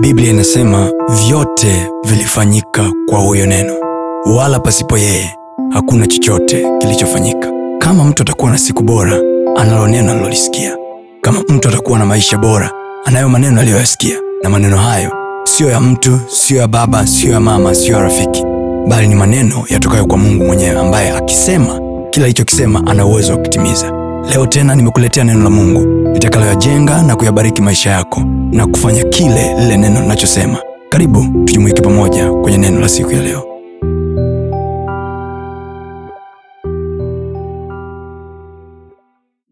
biblia inasema vyote vilifanyika kwa huyo neno wala pasipo yeye hakuna chochote kilichofanyika. Kama mtu atakuwa na siku bora analo neno alilolisikia kama mtu atakuwa na maisha bora anayo maneno aliyoyasikia. Na maneno hayo siyo ya mtu siyo ya baba siyo ya mama siyo ya rafiki bali ni maneno yatokayo kwa mungu mwenyewe ambaye akisema kila alichokisema ana uwezo wa kutimiza leo tena nimekuletea neno la mungu litakaloyajenga na kuyabariki maisha yako na kufanya kile lile neno linachosema. Karibu tujumuike pamoja kwenye neno la siku ya leo.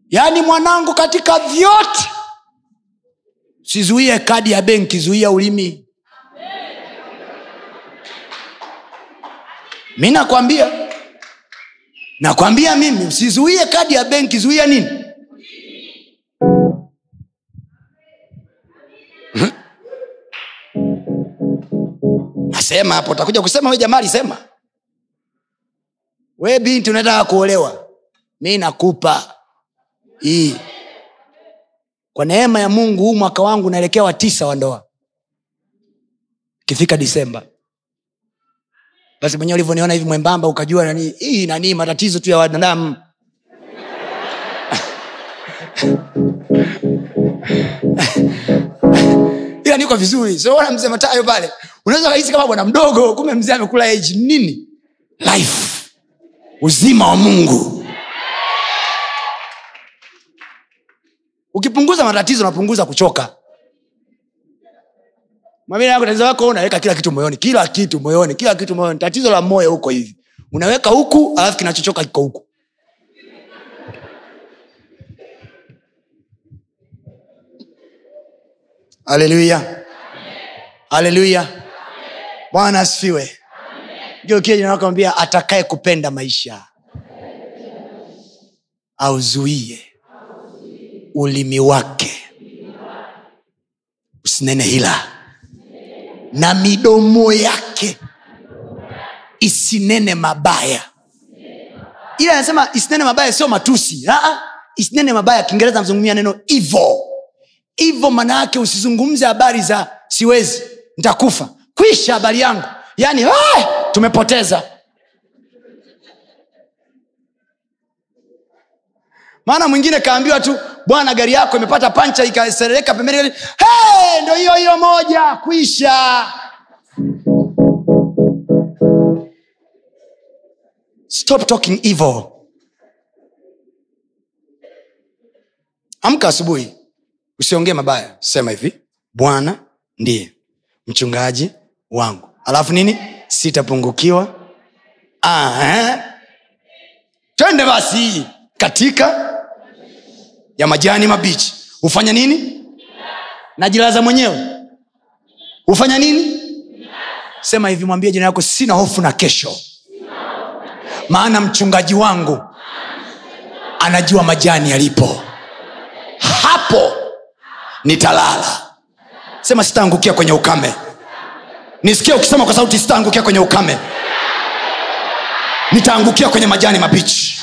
Yaani mwanangu katika vyote sizuie kadi ya benki zuia ulimi. Mi nakwambia nakwambia mimi usizuie kadi ya benki zuia nini? Nasema hapo utakuja kusema we jamaa alisema? We binti unataka kuolewa? Mi nakupa. Hii. Kwa neema ya mungu huu mwaka wangu naelekea wa tisa wa ndoa. Kifika disemba basi mwenyewe ulivyoniona hivi mwembamba ukajua nani hii nanii matatizo tu ya wanadamu. Ila niko vizuri. Soona mzee matayo pale unaweza kahisi kama bwana mdogo kumbe mzee amekula age nini? Life. Uzima wa mungu. Ukipunguza matatizo unapunguza kuchoka mwambie lako unaweka kila kitu moyoni kila kitu moyoni kila kitu moyoni. Tatizo la moyo huko hivi. Unaweka huku alafu kinachochoka kiko huku. Haleluya haleluya bwana asifiwe. Geukiajinakwambia atakaye kupenda maisha auzuie ulimi wake. Usinene hila na midomo yake isinene mabaya. Ila anasema isinene mabaya sio matusi. Aa, isinene mabaya kiingereza mzungumia neno ivo. Ivo maana yake usizungumze habari za siwezi ntakufa kwisha habari yangu. Yaani hey, tumepoteza. Maana mwingine kaambiwa tu bwana gari yako imepata pancha ikaserereka pembeni hey, ndo hiyo hiyo moja kwisha stop talking evil. Amka asubuhi. Usiongee mabaya. Sema hivi bwana ndiye mchungaji wangu. Alafu nini? Sitapungukiwa. Ah, eh? twende basi katika ya majani mabichi. Hufanya nini najilaza mwenyewe. Hufanya nini? Sema hivi mwambie jina yako sina hofu na kesho. Maana mchungaji wangu anajua majani yalipo. Hapo nitalala. Sema sitaangukia kwenye ukame. Nisikie ukisema kwa sauti sitaangukia kwenye ukame. Nitaangukia kwenye majani mabichi.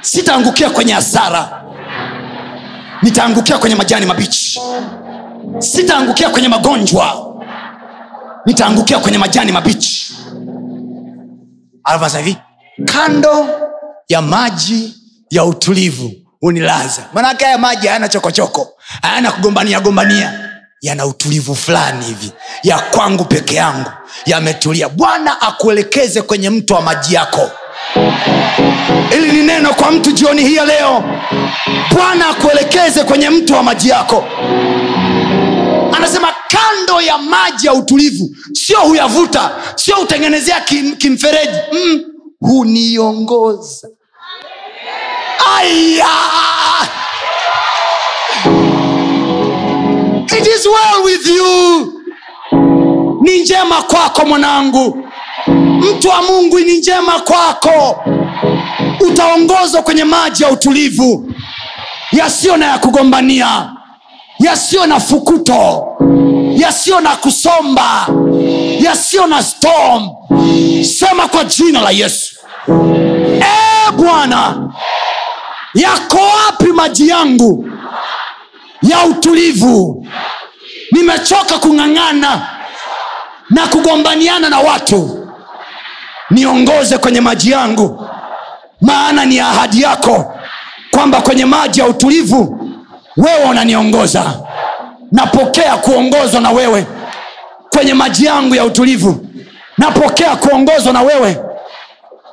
Sitaangukia kwenye hasara nitaangukia kwenye majani mabichi. Sitaangukia kwenye magonjwa. Nitaangukia kwenye majani mabichi. Alafu hivi kando ya maji ya utulivu unilaza. Manake haya maji hayana chokochoko. Hayana kugombania gombania. Yana utulivu fulani hivi. Ya kwangu peke yangu. Yametulia. Bwana akuelekeze kwenye mto wa maji yako ili ni neno kwa mtu jioni hii ya leo. Bwana akuelekeze kwenye mtu wa maji yako. Anasema kando ya maji ya utulivu sio huyavuta sio hutengenezea kim, kimfereji mm, huniongoza. Aya! It is well with you. Ni njema kwako mwanangu mtu wa mungu ni njema kwako. Utaongozwa kwenye maji ya utulivu yasiyo na ya kugombania yasiyo na fukuto yasiyo na kusomba yasiyo na storm. Sema kwa jina la yesu. E bwana yako wapi maji yangu ya utulivu? Nimechoka kung'ang'ana na kugombaniana na watu niongoze kwenye maji yangu. Maana ni ahadi yako kwamba kwenye maji ya utulivu wewe unaniongoza. Napokea kuongozwa na wewe kwenye maji yangu ya utulivu. Napokea kuongozwa na wewe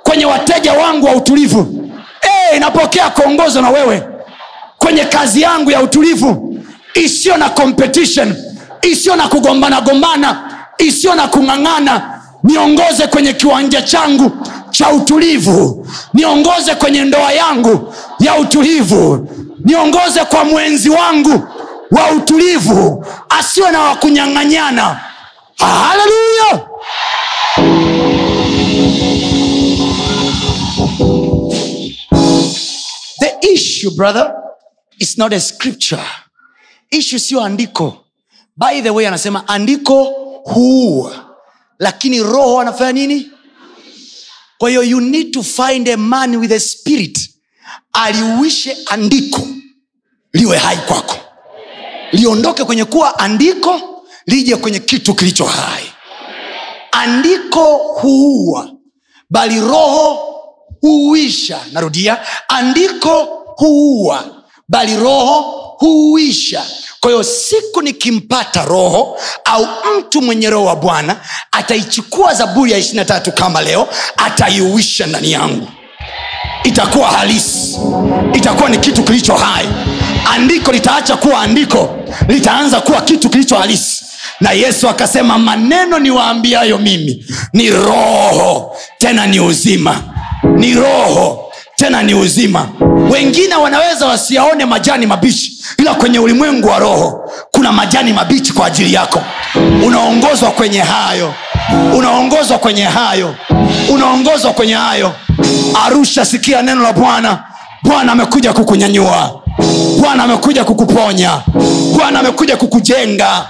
kwenye wateja wangu wa utulivu. Hey, napokea kuongozwa na wewe kwenye kazi yangu ya utulivu. Isiyo na competition isiyo na kugombana gombana isiyo na kung'ang'ana niongoze kwenye kiwanja changu cha utulivu. Niongoze kwenye ndoa yangu ya utulivu. Niongoze kwa mwenzi wangu wa utulivu asiwe na wakunyang'anyana haleluya! The issue brother is not a scripture. Issue siyo andiko. By the way anasema andiko huua lakini roho anafanya nini? Kwa hiyo you need to find a man with a spirit. Aliuishe andiko liwe hai kwako. Liondoke kwenye kuwa andiko lije kwenye kitu kilicho hai. Andiko huua bali roho huuisha. Narudia andiko huua bali roho huuisha kwa hiyo siku nikimpata roho au mtu mwenye roho wa bwana ataichukua zaburi ya ishirina tatu kama leo ataiuisha ndani yangu. Itakuwa halisi. Itakuwa ni kitu kilicho hai. Andiko litaacha kuwa andiko. Litaanza kuwa kitu kilicho halisi. Na yesu akasema maneno niwaambiayo mimi ni roho tena ni uzima. Ni roho tena ni uzima. Wengine wanaweza wasiyaone majani mabichi ila kwenye ulimwengu wa roho kuna majani mabichi kwa ajili yako. Unaongozwa kwenye hayo. Unaongozwa kwenye hayo. Unaongozwa kwenye hayo. Arusha sikia neno la bwana. Bwana amekuja kukunyanyua. Bwana amekuja kukuponya. Bwana amekuja kukujenga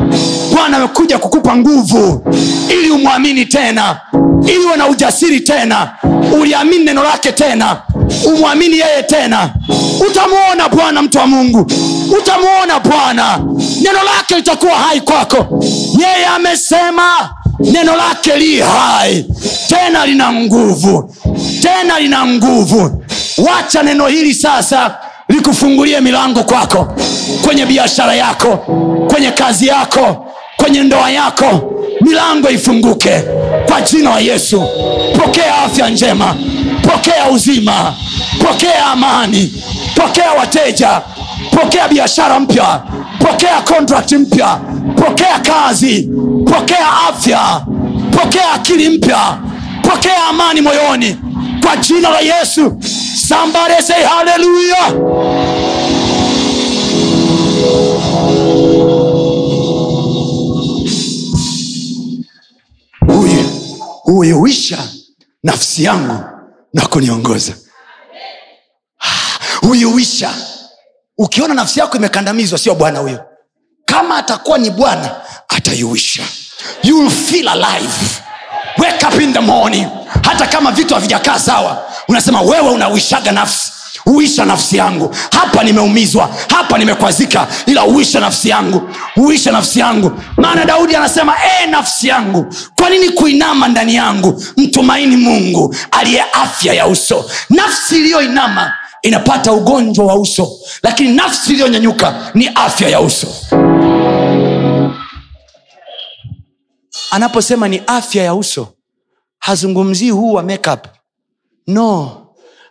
bwana amekuja kukupa nguvu ili umwamini tena ili uwe na ujasiri tena uliamini neno lake tena umwamini yeye tena. Utamwona bwana mtu wa mungu. Utamwona bwana. Neno lake litakuwa hai kwako. Yeye amesema neno lake li hai. Tena lina nguvu. Tena lina nguvu. Wacha neno hili sasa likufungulie milango kwako kwenye biashara yako kwenye kazi yako kwenye ndoa yako milango ifunguke. Kwa jina la yesu pokea afya njema pokea uzima pokea amani pokea wateja pokea biashara mpya pokea kontrakti mpya pokea kazi pokea afya pokea akili mpya pokea amani moyoni. Kwa jina la yesu somebody say hallelujah huiuisha nafsi yangu na kuniongoza. Huiuisha ukiona nafsi yako imekandamizwa sio bwana huyo. Kama atakuwa ni bwana ataiuisha feel alive. Wake up in the morning. Hata kama vitu havijakaa sawa unasema wewe unauishaga nafsi uisha nafsi yangu. Hapa nimeumizwa hapa nimekwazika ila uisha nafsi yangu uisha nafsi yangu. Maana daudi anasema e nafsi yangu kwa nini kuinama ndani yangu mtumaini mungu aliye afya ya uso? Nafsi iliyoinama inapata ugonjwa wa uso lakini nafsi iliyonyanyuka ni afya ya uso. Anaposema ni afya ya uso hazungumzii huu wa makeup. No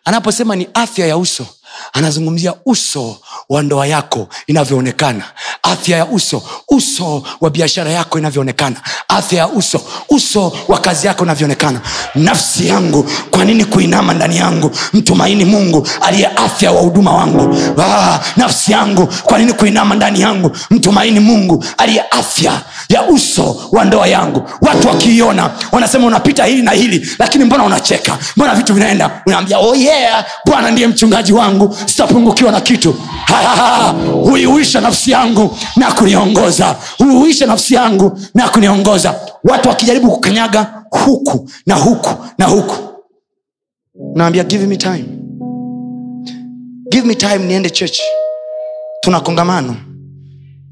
anaposema ni afya ya uso anazungumzia uso wa ndoa yako inavyoonekana. Afya ya uso uso wa biashara yako inavyoonekana. Afya ya uso uso wa kazi yako inavyoonekana. Nafsi yangu kwa nini kuinama ndani yangu? Mtumaini mungu aliye afya wa huduma wangu. Ah, nafsi yangu kwa nini kuinama ndani yangu? Mtumaini mungu aliye afya ya uso wa ndoa yangu. Watu wakiiona wanasema unapita hili na hili lakini mbona unacheka? Mbona vitu vinaenda? Unaambia oh yeah bwana ndiye mchungaji wangu sitapungukiwa na kitu. Ha, ha, ha. huiuisha nafsi yangu na kuniongoza. Huiuisha nafsi yangu na kuniongoza. Watu wakijaribu kukanyaga huku na huku na huku. Naambia give me time. Give me time niende church. Tuna kongamano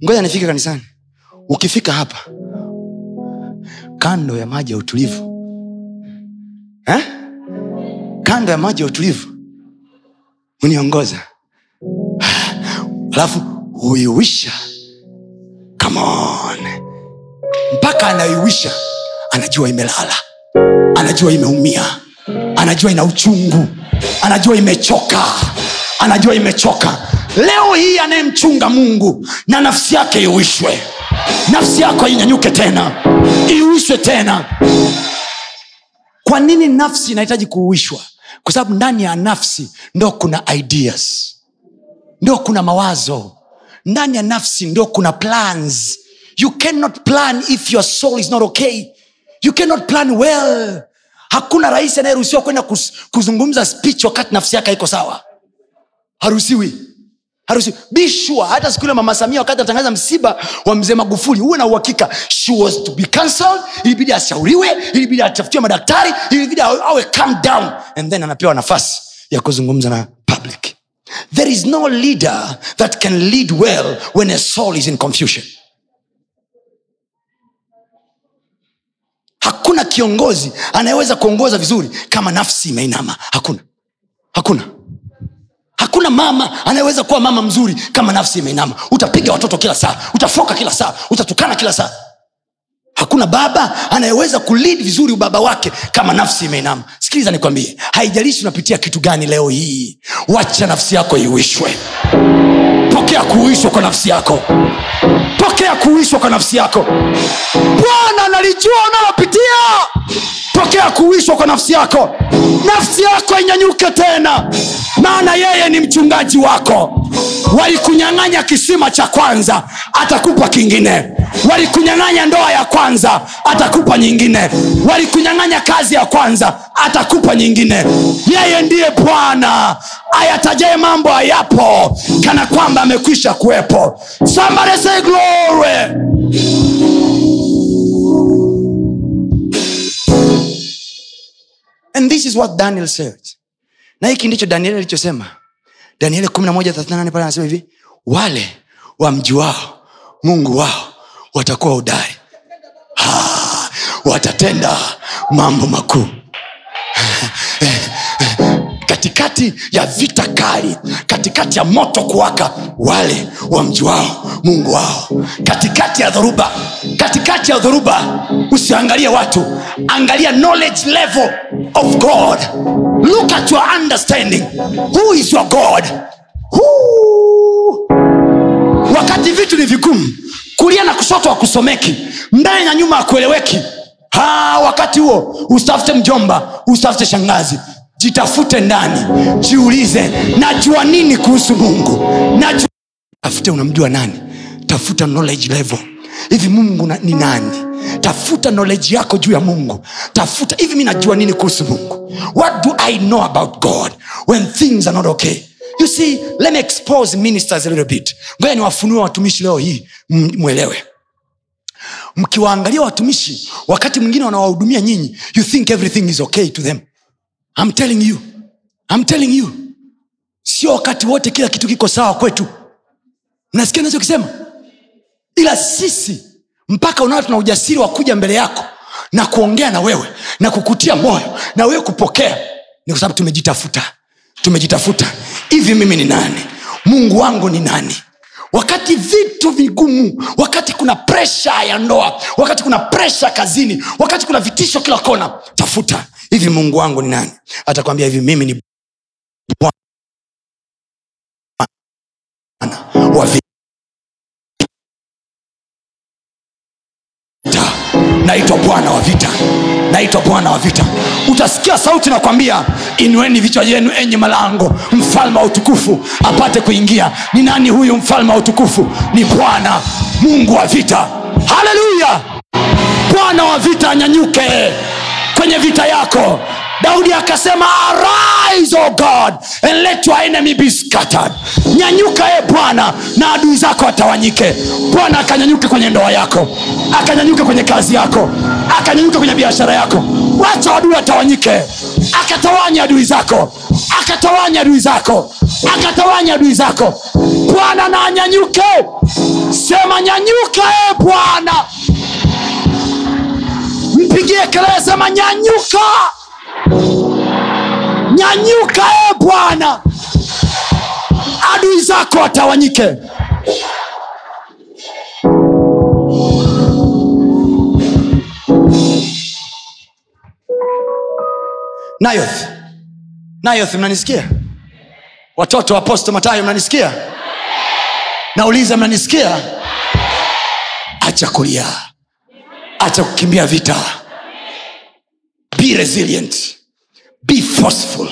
ngoja nifike kanisani. Ukifika hapa kando ya maji ya utulivu. Eh? kando ya maji ya utulivu uniongoza alafu huiwisha. On. mpaka anaiwisha anajua imelala. Anajua imeumia. Anajua ina uchungu. Anajua imechoka. Anajua imechoka. Leo hii anayemchunga mungu na nafsi yake iwishwe. Nafsi yako inyanyuke tena. Iwishwe tena. Kwa nini nafsi inahitaji kuuishwa kwa sababu ndani ya nafsi ndo kuna ideas ndo kuna mawazo. Ndani ya nafsi ndo kuna plans. You cannot plan if your soul is not okay. You cannot plan well. Hakuna rais anayeruhusiwa kwenda kuzungumza speech wakati nafsi yake haiko sawa. Haruhusiwi haruhusiwi Be sure hata siku ile mama samia wakati anatangaza msiba wa mzee magufuli huwe na uhakika. She was to be cancelled ilibidi ashauriwe ilibidi atafutiwe madaktari ilibidi awe calm down and then anapewa nafasi ya kuzungumza na public. There is no leader that can lead well when a soul is in confusion. Hakuna kiongozi anayeweza kuongoza vizuri kama nafsi imeinama. Hakuna. Hakuna hakuna mama anayeweza kuwa mama mzuri kama nafsi imeinama. Utapiga watoto kila saa utafoka kila saa utatukana kila saa. Hakuna baba anayeweza kulid vizuri ubaba wake kama nafsi imeinama. Sikiliza nikwambie haijalishi unapitia kitu gani leo hii wacha nafsi yako iwishwe pokea kuuishwa kwa nafsi yako. Pokea kuuishwa kwa nafsi yako. Bwana analijua unalopitia pokea kuwishwa kwa nafsi yako. Nafsi yako inyanyuke tena. Maana yeye ni mchungaji wako. Walikunyang'anya kisima cha kwanza atakupa kingine. Walikunyang'anya ndoa ya kwanza atakupa nyingine. Walikunyang'anya kazi ya kwanza atakupa nyingine. Yeye ndiye bwana. Ayatajaye mambo hayapo kana kwamba amekwisha kuwepo. Glory and this is what daniel said. Na hiki ndicho danieli alichosema. Danieli 11:38 pale anasema hivi wale wao mungu wao watakuwa udai ha, watatenda mambo makuu. Katikati ya vita kali katikati ya moto kuwaka wale wa mji wao mungu wao. Katikati ya dhoruba katikati ya dhoruba usiangalie watu. Angalia knowledge level of god. Look at your understanding. Who is your god? Who? wakati vitu ni vigumu kulia na kushoto hakusomeki mbele na nyuma hakueleweki. Ha, wakati huo usitafute mjomba usitafute shangazi. Jitafute ndani jiulize najua nini kuhusu mungu? Najua tafute unamjua nani? Tafuta knowledge level. Hivi mungu na, ni nani tafuta knowledge yako juu ya mungu. Tafuta hivi mi najua nini kuhusu mungu. What do i know about god when things are not okay? You see let me expose ministers a little bit. Ngoja niwafunue watumishi leo hii mwelewe. Mkiwaangalia watumishi wakati mwingine wanawahudumia nyinyi you think everything is okay to them. I'm telling you. I'm telling you. Sio wakati wote kila kitu kiko sawa kwetu. Nasikia nachokisema ila sisi mpaka unao tuna ujasiri wa kuja mbele yako na kuongea na wewe na kukutia moyo na wewe kupokea. Ni kwa sababu tumejitafuta. Tumejitafuta. Hivi mimi ni nani? Mungu wangu ni nani? Wakati vitu vigumu wakati kuna presha ya ndoa wakati kuna presha kazini wakati kuna vitisho kila kona tafuta. Hivi mungu wangu ni nani? Atakwambia hivi mimi ni wa vita naitwa bwana wa vita. Naitwa bwana wa vita. Utasikia sauti nakwambia inueni vichwa vyenu enye malango mfalme wa utukufu apate kuingia. Ni nani huyu mfalme wa utukufu? Ni bwana mungu wa vita. Haleluya! Bwana wa vita anyanyuke kwenye vita yako daudi akasema arise o god and let your enemy be scattered. Nyanyuka e bwana na adui zako atawanyike. Bwana akanyanyuke kwenye ndoa yako akanyanyuke kwenye kazi yako akanyanyuke kwenye biashara yako. Wacha adui atawanyike akatawanya adui zako akatawanya adui zako akatawanya adui zako. Bwana na anyanyuke. Sema nyanyuka e bwana. Mpigie kelele sema nyanyuka nyanyuka e bwana. Adui zako watawanyike. Nayoth. Nayoth mnanisikia? Watoto wa aposto matayo mnanisikia? Nauliza mnanisikia? Acha kulia. Acha kukimbia vita. Be resilient be forceful.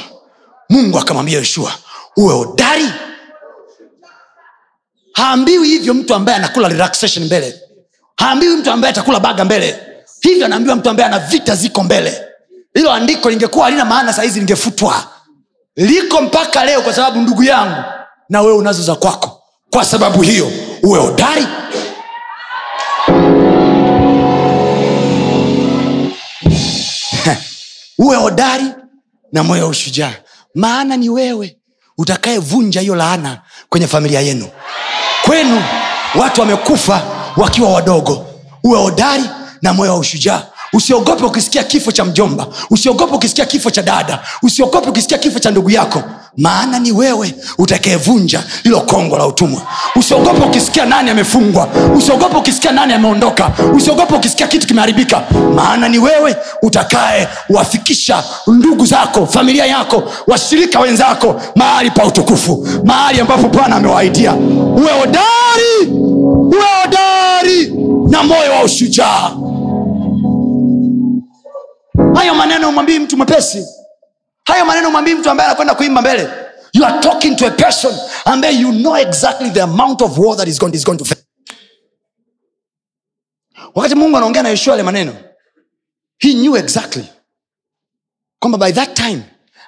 Mungu akamwambia yoshua uwe hodari. Haambiwi hivyo mtu ambaye anakula relaxation mbele. Haambiwi mtu ambaye atakula baga mbele. Hivyo anaambiwa mtu ambaye ana vita ziko mbele. Hilo andiko lingekuwa halina maana sahizi lingefutwa. Liko mpaka leo kwa sababu ndugu yangu na wewe unazo za kwako. Kwa sababu hiyo uwe hodari. Uwe hodari na moyo wa ushujaa. Maana ni wewe utakayevunja hiyo laana kwenye familia yenu. Kwenu watu wamekufa wakiwa wadogo. Uwe hodari na moyo wa ushujaa. Usiogope ukisikia kifo cha mjomba. Usiogope ukisikia kifo cha dada. Usiogope ukisikia kifo cha ndugu yako maana ni wewe utakayevunja hilo kongo la utumwa. Usiogope ukisikia nani amefungwa. Usiogope ukisikia nani ameondoka. Usiogope ukisikia kitu kimeharibika. Maana ni wewe utakaye wafikisha ndugu zako familia yako washirika wenzako mahali pa utukufu. Mahali ambapo bwana amewaidia uwe hodari! Uwe hodari na moyo wa ushujaa. Hayo maneno umwambii mtu mwepesi hayo maneno mwambii mtu ambaye anakwenda kuimba mbele. You are talking to a person ambaye you know exactly the amount of war that is going, is going to face. wakati mungu anaongea na yoshua yale maneno he knew exactly kwamba by that time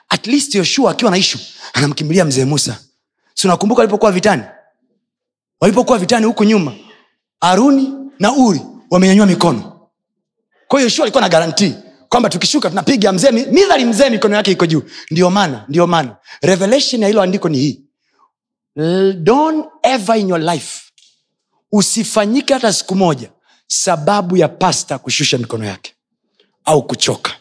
at least yoshua akiwa na ishu anamkimbilia mzee musa. Si unakumbuka walipokuwa vitani? Walipokuwa vitani huku nyuma aruni na uri wamenyanyua mikono. Kwao yoshua alikuwa na garantii kwamba tukishuka tunapiga mzee midhali mzee mikono yake iko juu. Ndio maana ndio maana. Revelation ya hilo andiko ni hii. Don't ever in your life usifanyike hata siku moja sababu ya pasta kushusha mikono yake au kuchoka.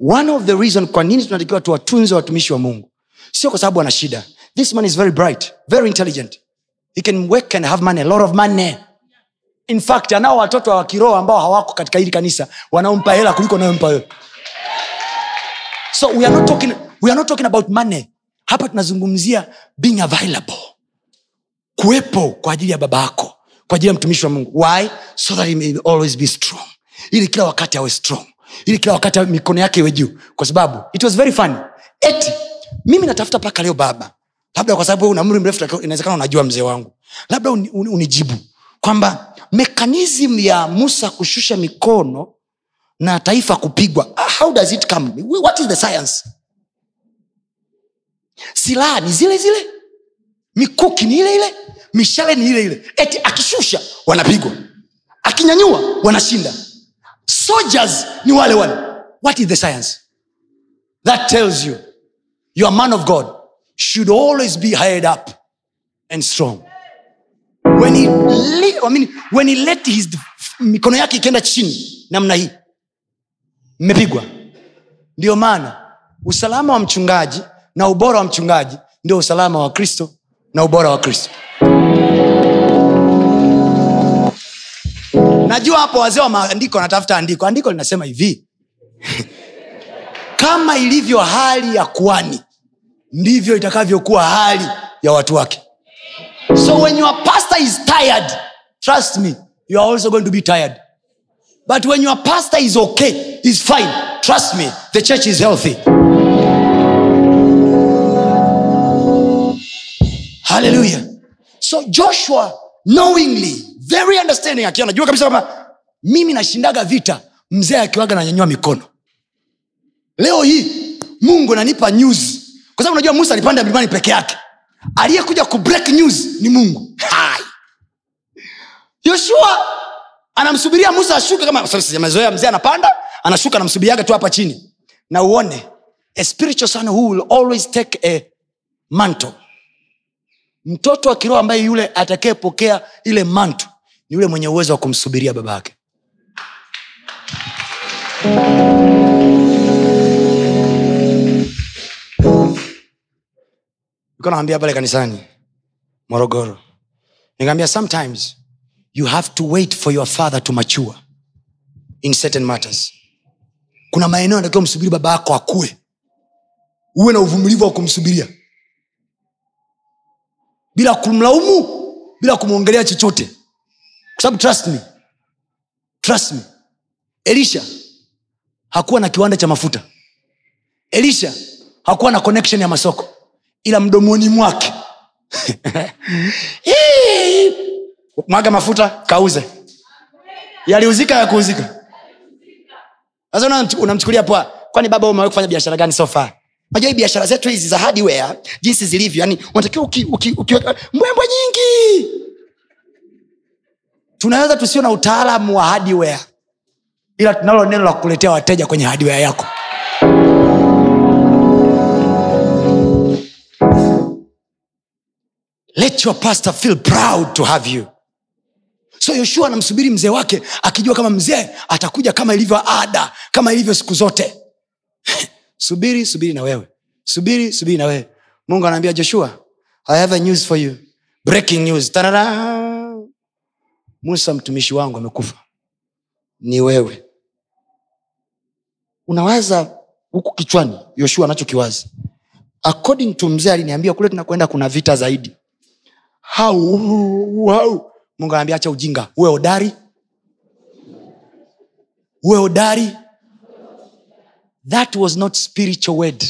One of the reason kwa nini tunatakiwa tuwatunze watumishi wa mungu sio kwa sababu ana shida. This man is very bright very intelligent. He can work and have money a lot of money in fact anao watoto wa kiroho ambao hawako katika hili kanisa wanaompa hela kuliko unayompa wewe. So we are not talking, we are not talking about money. Hapa tunazungumzia being available. Kuwepo kwa ajili ya baba yako kwa ajili ya mtumishi wa mungu. Why? So that he may always be strong. Ili kila wakati awe strong. Ili kila wakati mikono yake iwe juu. Kwa sababu it was very funny. Eti mimi natafuta mpaka leo baba. Labda kwa sababu una mri mrefu inawezekana unajua mzee wangu. Labda uni, uni, unijibu. Kwamba mekanism ya musa kushusha mikono na taifa kupigwa. How does it come? What is the science? Silaha ni zile zile. Mikuki ni ile ile. Mishale ni ile ile. Eti akishusha wanapigwa. Akinyanyua wanashinda. Soldiers ni wale wale. What is the science? That tells you you are man of god should always be hired up and strong when he, I mean, when he let his mikono yake ikienda chini namna hii mmepigwa. Ndio maana usalama wa mchungaji na ubora wa mchungaji ndio usalama wa kristo na ubora wa kristo. Najua hapo wazee wa maandiko wanatafuta andiko. Andiko linasema hivi. Kama ilivyo hali ya kuani ndivyo itakavyokuwa hali ya watu wake so when your pastor is tired trust me you are also going to be tired. But when your pastor is okay is fine. Trust me the church is healthy. Hallelujah. So joshua knowingly very understanding akiwa anajua kabisa kwamba mimi nashindaga vita mzee akiwaga nanyanyua mikono. Leo hii mungu ananipa news. Kwa sababu unajua musa alipanda mlimani peke yake aliyekuja kubreak news ni mungu. Yoshua anamsubiria musa ashuke kama amezoea mzee anapanda anashuka anamsubiriaga tu hapa chini. Na uone a spiritual son who will always take a mantle. Mtoto wa kiroho ambaye yule atakayepokea ile mantu ni yule mwenye uwezo wa kumsubiria baba yake Naambia pale kanisani morogoro nikaambia sometimes you have to wait for your father to mature in certain matters. Kuna maeneo anatakiwa msubiri baba yako akue. Uwe na uvumilivu wa kumsubiria. Bila kumlaumu bila kumwongelea chochote. Kwa sababu trust me trust me. Elisha hakuwa na kiwanda cha mafuta. Elisha hakuwa na connection ya masoko ila mdomoni mwake. Mwaga mafuta kauze. Yaliuzika ya kuuzika sasa unamchukulia poa. Kwani baba umewahi kufanya biashara gani sofa najua hii biashara zetu hizi za hardware jinsi zilivyo yani unatakiwa uki, uki, uki, mbwembwe nyingi. Tunaweza tusio na utaalamu wa hardware ila tunalo neno la kukuletea wateja kwenye hardware yako let your pastor feel proud to have you. So yoshua anamsubiri mzee wake akijua kama mzee atakuja kama ilivyo ada kama ilivyo siku zote. Subiri subiri na wewe. Subiri subiri na wewe. Mungu anaambia joshua i have a news for you. Breaking news. Tarara! musa mtumishi wangu amekufa. Ni wewe. Unawaza huku kichwani yoshua anachokiwaza? According to mzee aliniambia kule tunakwenda kuna vita zaidi hau mungu anaambia acha ujinga. Uwe hodari. Uwe hodari. That was not spiritual word.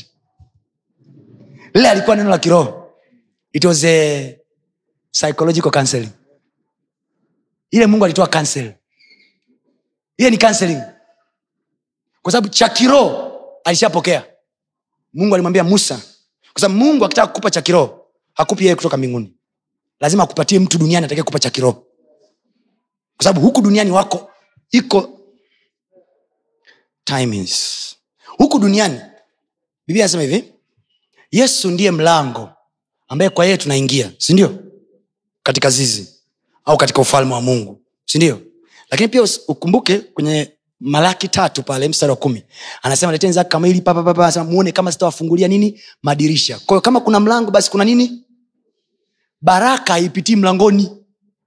Lile alikuwa neno la kiroho. It was a psychological counseling. Ile mungu alitoa cancel ile ni counseling. Kwa sababu cha kiroho alishapokea. Mungu alimwambia musa. Kwa sababu mungu akitaka kukupa cha kiroho hakupi yeye kutoka mbinguni lazima akupatie mtu duniani atakaye kupa cha kiroho. Kwa sababu huku duniani wako iko timings. Huku duniani biblia anasema hivi yesu ndiye mlango ambaye kwa yeye tunaingia sindio katika zizi au katika ufalme wa mungu sindio lakini pia ukumbuke kwenye malaki tatu pale mstari wa kumi anasema leteni zaka kama hili papapapa muone kama sitawafungulia nini madirisha. Kwa kama kuna mlango basi kuna nini baraka haipitii mlangoni.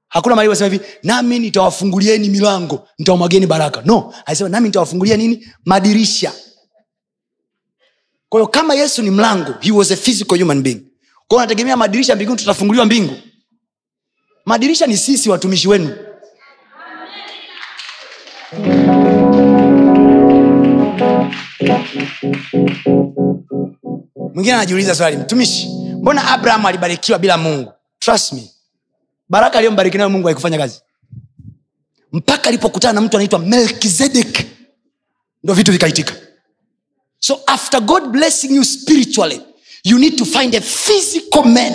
Hakuna mahali wasema hivi nami nitawafungulieni milango nitawamwageni baraka. No alisema nami nitawafungulia nini? Madirisha. Kwahiyo kama yesu ni mlango he was a physical human being. Kwao nategemea madirisha mbinguni tutafunguliwa mbingu. Madirisha ni sisi watumishi wenu. Mwingine anajiuliza swali mtumishi mbona abraham alibarikiwa bila mungu trust me. Baraka aliyombariki nayo mungu haikufanya kazi. Mpaka alipokutana na mtu anaitwa melkizedek ndo vitu vikaitika. So after god blessing you spiritually you need to find a physical man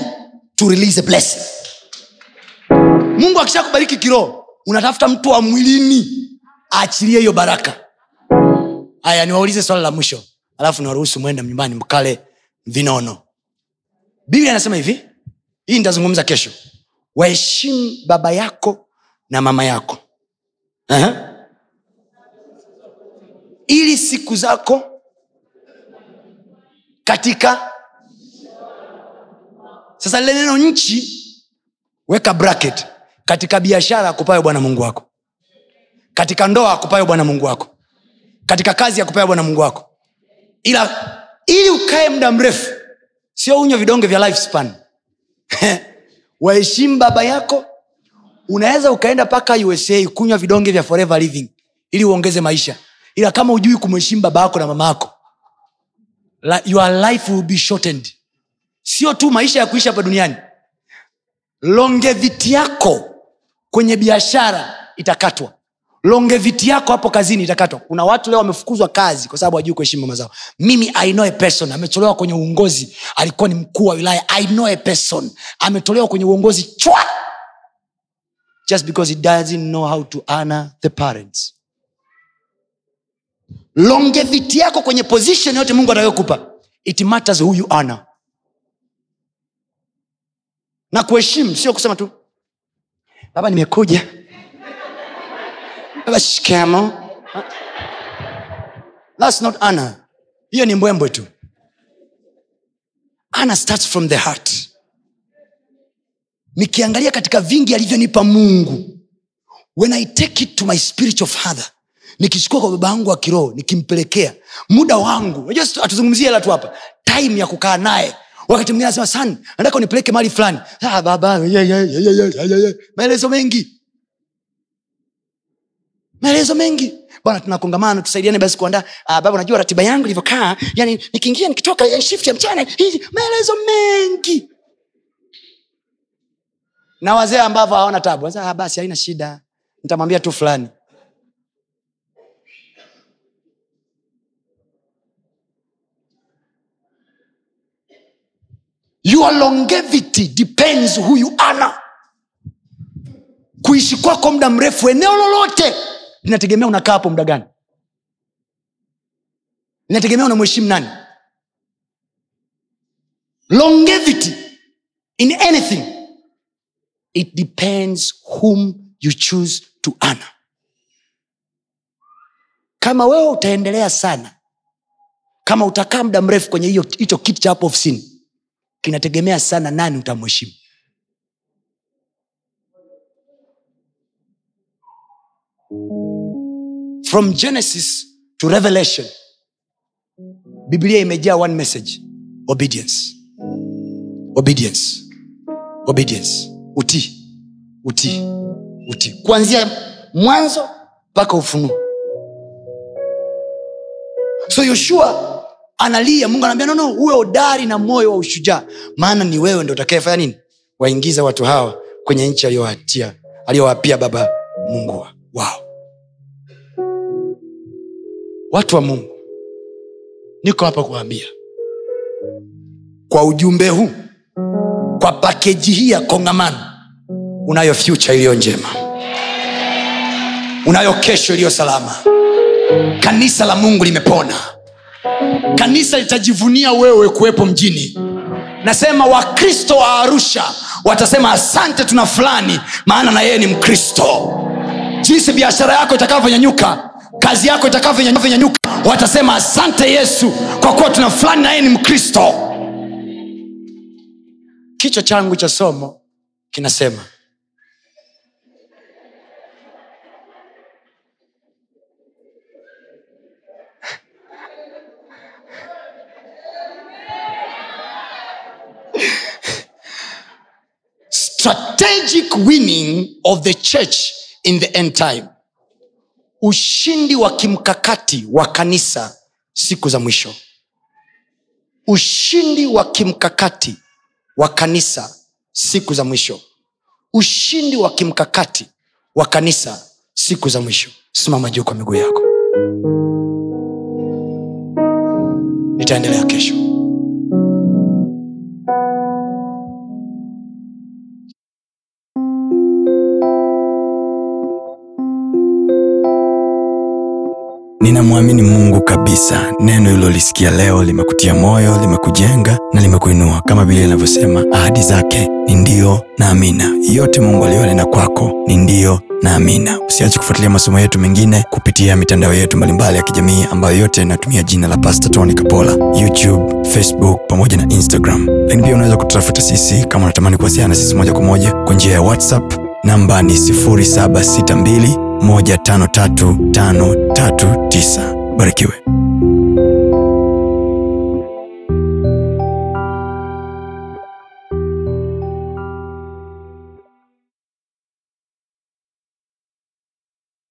to release a blessing. Mungu akisha kubariki kiroho unatafuta mtu wa mwilini aachilie hiyo baraka. Haya niwaulize swala la mwisho. Alafu niwaruhusu mwende nyumbani mkale vinono. Biblia anasema hivi hii nitazungumza kesho. Waheshimu baba yako na mama yako. Aha. ili siku zako katika sasa lile neno nchi weka bracket. Katika biashara akupayo bwana mungu wako. Katika ndoa akupayo bwana mungu wako. Katika kazi akupayo bwana mungu wako. Ila ili ukae muda mrefu sio unywe vidonge vya lifespan waheshimu baba yako. Unaweza ukaenda mpaka usa kunywa vidonge vya forever living ili uongeze maisha. Ila kama ujui kumheshimu baba yako na mama yako your life will be shortened. Sio tu maisha ya kuishi hapa duniani. Longeviti yako kwenye biashara itakatwa longevity yako hapo kazini itakatwa. Kuna watu leo wamefukuzwa kazi kwa sababu hajui kuheshimu mama zao. Mimi person. Ametolewa kwenye uongozi. Alikuwa ni mkuu wa wilaya. I know a person. Ametolewa kwenye uongozi chwa! Just because he doesn't know how to honor the parents. Longeviti yako kwenye position yote mungu atakayokupa it matters who you honor. Na kuheshimu sio kusema tu baba nimekuja shikamo thats not ana hiyo ni mbwembwe tu. Ana starts from the heart. Nikiangalia katika vingi alivyonipa mungu when i take it to my spiritual father nikichukua kwa baba yangu wa kiroho nikimpelekea muda wangu situ- hela tu hapa time ya kukaa naye. Wakati mwingine anasema san nataka unipeleke mali fulani. Ah, baba maelezo mengi maelezo mengi. Bwana tuna tusaidiane basi kuandaa ah, baba unajua ratiba yangu ilivyokaa yani nikiingia nikitoka ya shift ya mchana hizi maelezo mengi. Na wazee ambavyo hawana tabu ah, basi haina shida. Nitamwambia tu fulani. Your longevity depends who you ana kuishi kwako muda mrefu eneo lolote linategemea unakaa hapo muda gani? Linategemea unamheshimu nani? Longevity in anything. It depends whom you choose to honor. Kama wewe utaendelea sana kama utakaa muda mrefu kwenye hicho kiti cha hapo ofisini kinategemea sana nani utamheshimu from genesis to revelation biblia imejaa one message. Obedience. Obedience. Obedience. Utii. Utii. Utii. Kuanzia mwanzo mpaka ufunuo. So yoshua analia. Mungu anaambia nono uwe udari na moyo wa ushujaa. Maana ni wewe ndo utakaefanya nini? Waingiza watu hawa kwenye nchi aliyowapia baba mungu wao watu wa mungu niko hapa kuwaambia. Kwa ujumbe huu kwa pakeji hii ya kongamano unayo fyucha iliyo njema. Unayo kesho iliyo salama. Kanisa la mungu limepona. Kanisa litajivunia wewe kuwepo mjini. Nasema wakristo wa arusha watasema asante tuna fulani maana na yeye ni mkristo. Jinsi biashara yako itakavyonyanyuka kazi yako itakavyonyanyuka watasema asante yesu kwa kuwa tuna fulani naye ni mkristo. Kichwa changu cha somo kinasema strategic winning of the church in the end time ushindi wa kimkakati wa kanisa siku za mwisho. Ushindi wa kimkakati wa kanisa siku za mwisho. Ushindi wa kimkakati wa kanisa siku za mwisho. Simama juu kwa miguu yako. Nitaendelea kesho ninamwamini mungu kabisa. Neno ililolisikia leo limekutia moyo limekujenga na limekuinua. Kama biblia inavyosema ahadi zake ni ndio na amina. Yote mungu aliyonena kwako ni ndio na amina. Usiache kufuatilia masomo yetu mengine kupitia mitandao yetu mbalimbali ya kijamii ambayo yote inatumia jina la pasta tony kapola. Youtube facebook pamoja na instagram. Lakini pia unaweza kututafuta sisi kama unatamani kuwasiliana na sisi moja kwa moja kwa njia ya whatsapp. Namba ni 762 153539 barikiwe